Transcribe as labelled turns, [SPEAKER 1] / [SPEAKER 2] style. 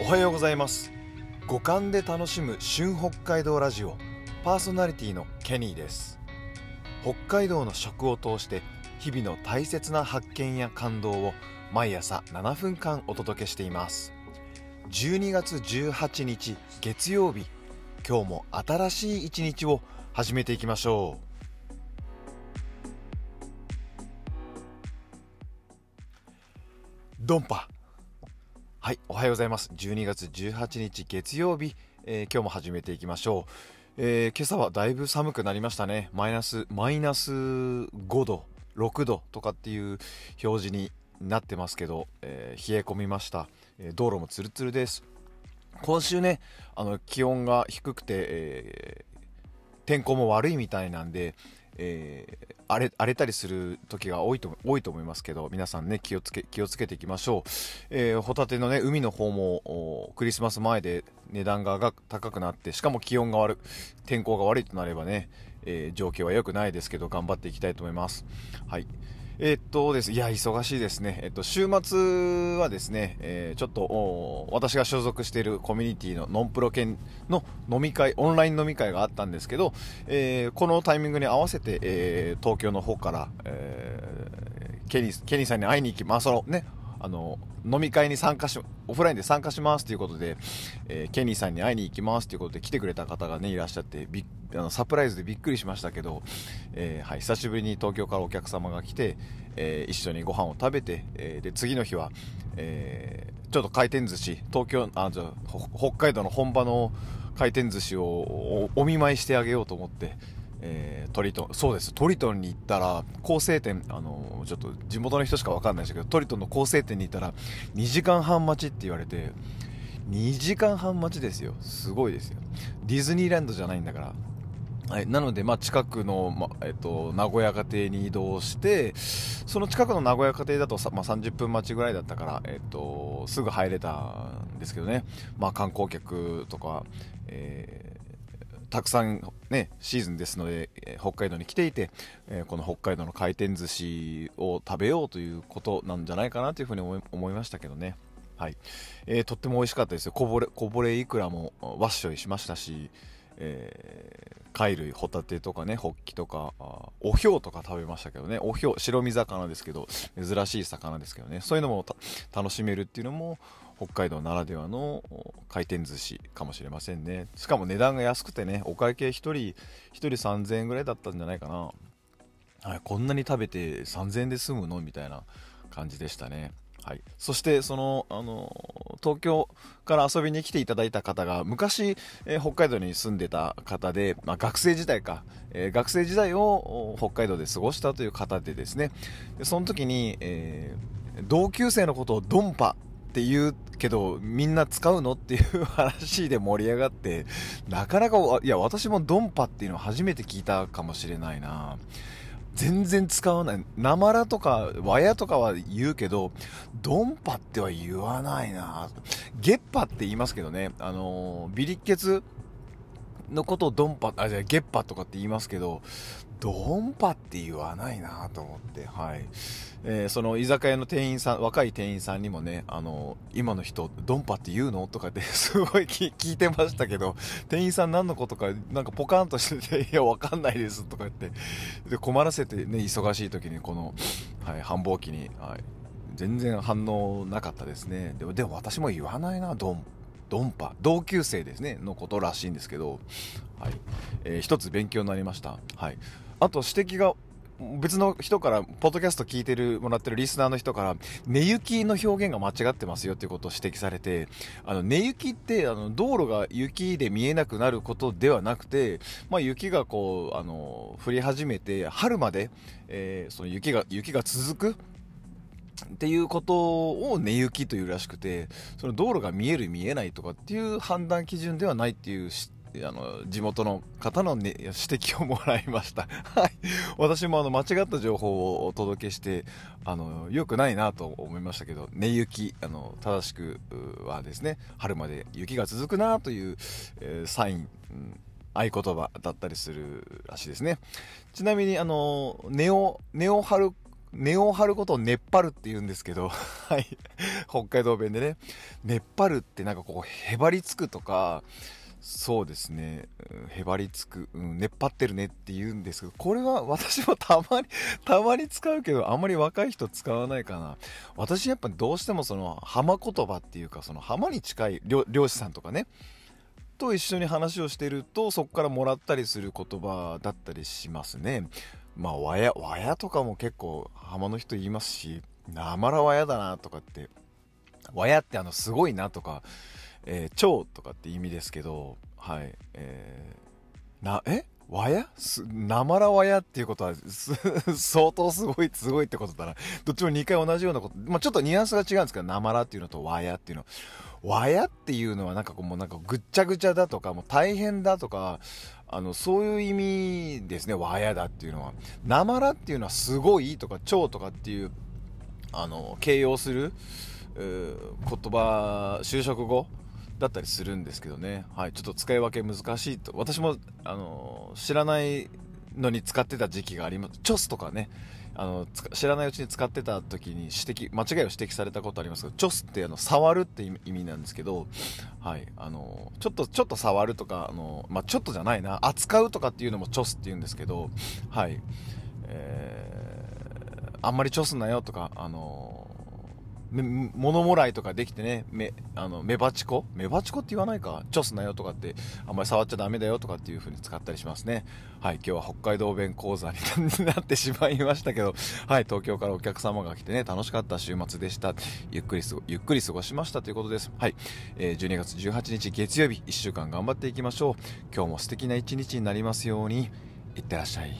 [SPEAKER 1] おはようございます。五感で楽しむ旬北海道ラジオパーソナリティのケニーです。北海道の食を通して日々の大切な発見や感動を毎朝7分間お届けしています。12月18日月曜日今日も新しい一日を始めていきましょう。ドンパ。はいおはようございます。12月18日月曜日、えー、今日も始めていきましょう、えー、今朝はだいぶ寒くなりましたね。マイナスマイナス5度6度とかっていう表示になってますけど、えー、冷え込みました、え道路もツルツルです。今週ねあの気温が低くて、え天候も悪いみたいなんで、えー、荒れ荒れたりする時が多いと多いと思いますけど皆さんね気をつけ気をつけていきましょう、えー、ホタテのね海の方もクリスマス前で値段が高くなってしかも気温が悪天候が悪いとなればね、えー、状況は良くないですけど頑張っていきたいと思います。はい。え、っとです、いや、忙しいですね。えっと、週末はですね、えー、ちょっと、私が所属しているコミュニティのノンプロ犬の飲み会、オンライン飲み会があったんですけど、えー、このタイミングに合わせて、え東京の方から、えケニー、ケニーさんに会いに行き、まあ、そのね、あの、飲み会に参加し、オフラインで参加しますということで、えー、ケニーさんに会いに行きますということで来てくれた方がね、いらっしゃって、びあのサプライズでびっくりしましたけど、えー、はい、久しぶりに東京からお客様が来て、えー、一緒にご飯を食べて、えで、次の日は、えちょっと回転寿司、東京、あ、じゃ北海道の本場の回転寿司をお見舞いしてあげようと思って、えー、トリトンそうです。トリトンに行ったら構成点あのちょっと地元の人しか分かんないですけどトリトンの構成点に行ったら2時間半待ちって言われて2時間半待ちですよ。すごいですよ。ディズニーランドじゃないんだから。はい、なので、まあ、近くの、まえっと、名古屋家庭に移動してその近くの名古屋家庭だとさまあ、30分待ちぐらいだったから、えっと、すぐ入れたんですけどね、まあ、観光客とか、えたくさん、ね、シーズンですので、え北海道に来ていて、えこの北海道の回転寿司を食べようということなんじゃないかなというふうに思いましたけどね。はい、えー、とっても美味しかったですよ。こぼれ、こぼれいくらもわっしょいしましたし、えー、貝類、ホタテとかね、ホッキとか、おひょうとか食べましたけどね、おひょう、白身魚ですけど、珍しい魚ですけどね、そういうのも楽しめるっていうのも、北海道ならではの回転寿司かもしれませんね。しかも値段が安くてねお会計1人1人3000円ぐらいだったんじゃないかな、はい、こんなに食べて3000円で済むの？みたいな感じでしたね。はい、そしてそのあの東京から遊びに来ていただいた方が昔、えー、北海道に住んでた方で、まあ、学生時代か、えー、学生時代を北海道で過ごしたという方でですね。でその時に、えー、同級生のことをドンパって言うけど、みんな使うの？っていう話で盛り上がって、なかなか、いや、私もドンパっていうのを初めて聞いたかもしれないな。全然使わない。なまらとか、わやとかは言うけど、ドンパっては言わないな。ゲッパって言いますけどね、あのビリッケツのことをドンパ、あ、じゃあゲッパとかって言いますけど、ドンパって言わないなと思って、はい。えー、その居酒屋の店員さん、若い店員さんにもね、あの、今の人、ドンパって言うのとかって すごい聞いてましたけど、店員さん何のことか、なんかポカンとしてて、いや、わかんないですとか言って、で、困らせてね、忙しい時にこの、はい、繁忙期に、はい、全然反応なかったですね。でも、でも私も言わないな、ドンドンパ同級生ですねのことらしいんですけど、はいえー、一つ勉強になりました、はい、あと指摘が別の人から、ポッドキャスト聞いてる、もらってるリスナーの人から、寝行きの表現が間違ってますよっていうことを指摘されて、あの、寝行きって、あの、道路が雪で見えなくなることではなくて、まあ、雪がこう、あの、降り始めて、春まで、えー、その雪が、雪が続くっていうことを寝行きというらしくて、その道路が見える見えないとかっていう判断基準ではないっていうあの地元の方の、ね、指摘をもらいました。はい。私もあの間違った情報をお届けして、あの、良くないなと思いましたけど、寝雪、あの、正しくはですね、春まで雪が続くなという、えー、サイン、うん合言葉だったりするらしいですね。ちなみに、あの、根を、根を張る根を張ることを熱張るって言うんですけど、はい。北海道弁でね、熱張るってなんかこう、へばりつくとか、そうですね、へばりつく、うん、熱張ってるねって言うんですけど、これは私もたまに、たまに使うけど、あんまり若い人使わないかな。私やっぱどうしてもその浜言葉っていうか、その浜に近い漁師さんとかね、と一緒に話をしてると、そこからもらったりする言葉だったりしますね。まあ、わや、わやとかも結構浜の人言いますし、なまらわやだなとかって、わやってあの、すごいなとか、えー、超とかって意味ですけど、はい、えー、な、え？わや？す、なまらわやっていうことは、相当すごい、すごいってことだな。どっちも2回同じようなこと。まあ、ちょっとニュアンスが違うんですけど、なまらっていうのとわやっていうの。わやっていうのはなんかこう、もうなんかぐっちゃぐちゃだとか、もう大変だとか、あの、そういう意味ですね、わやだっていうのは。なまらっていうのはすごいとか、超とかっていう、あの、形容する、言葉、就職語だったりするんですけどね、はい、ちょっと使い分け難しいと。私もあの知らないのに使ってた時期がありますチョスとかね。あの知らないうちに使ってた時に指摘間違いを指摘されたことありますけどチョスってあの触るって意味なんですけど、はい、あのちょっとちょっと触るとかあの、まあ、ちょっとじゃないな。扱うとかっていうのもチョスって言うんですけど、はい。えー、あんまりチョスなよとかあの物もらいとかできてね、め、あの、メバチコ？メバチコって言わないか？チョスなよとかって、あんまり触っちゃダメだよとかっていう風に使ったりしますね。はい、今日は北海道弁講座になってしまいましたけど、はい、東京からお客様が来てね、楽しかった週末でした。ゆっくりす、ゆっくり過ごしましたということです。はい、えー、12月18日月曜日、1週間頑張っていきましょう。今日も素敵な一日になりますように、いってらっしゃい。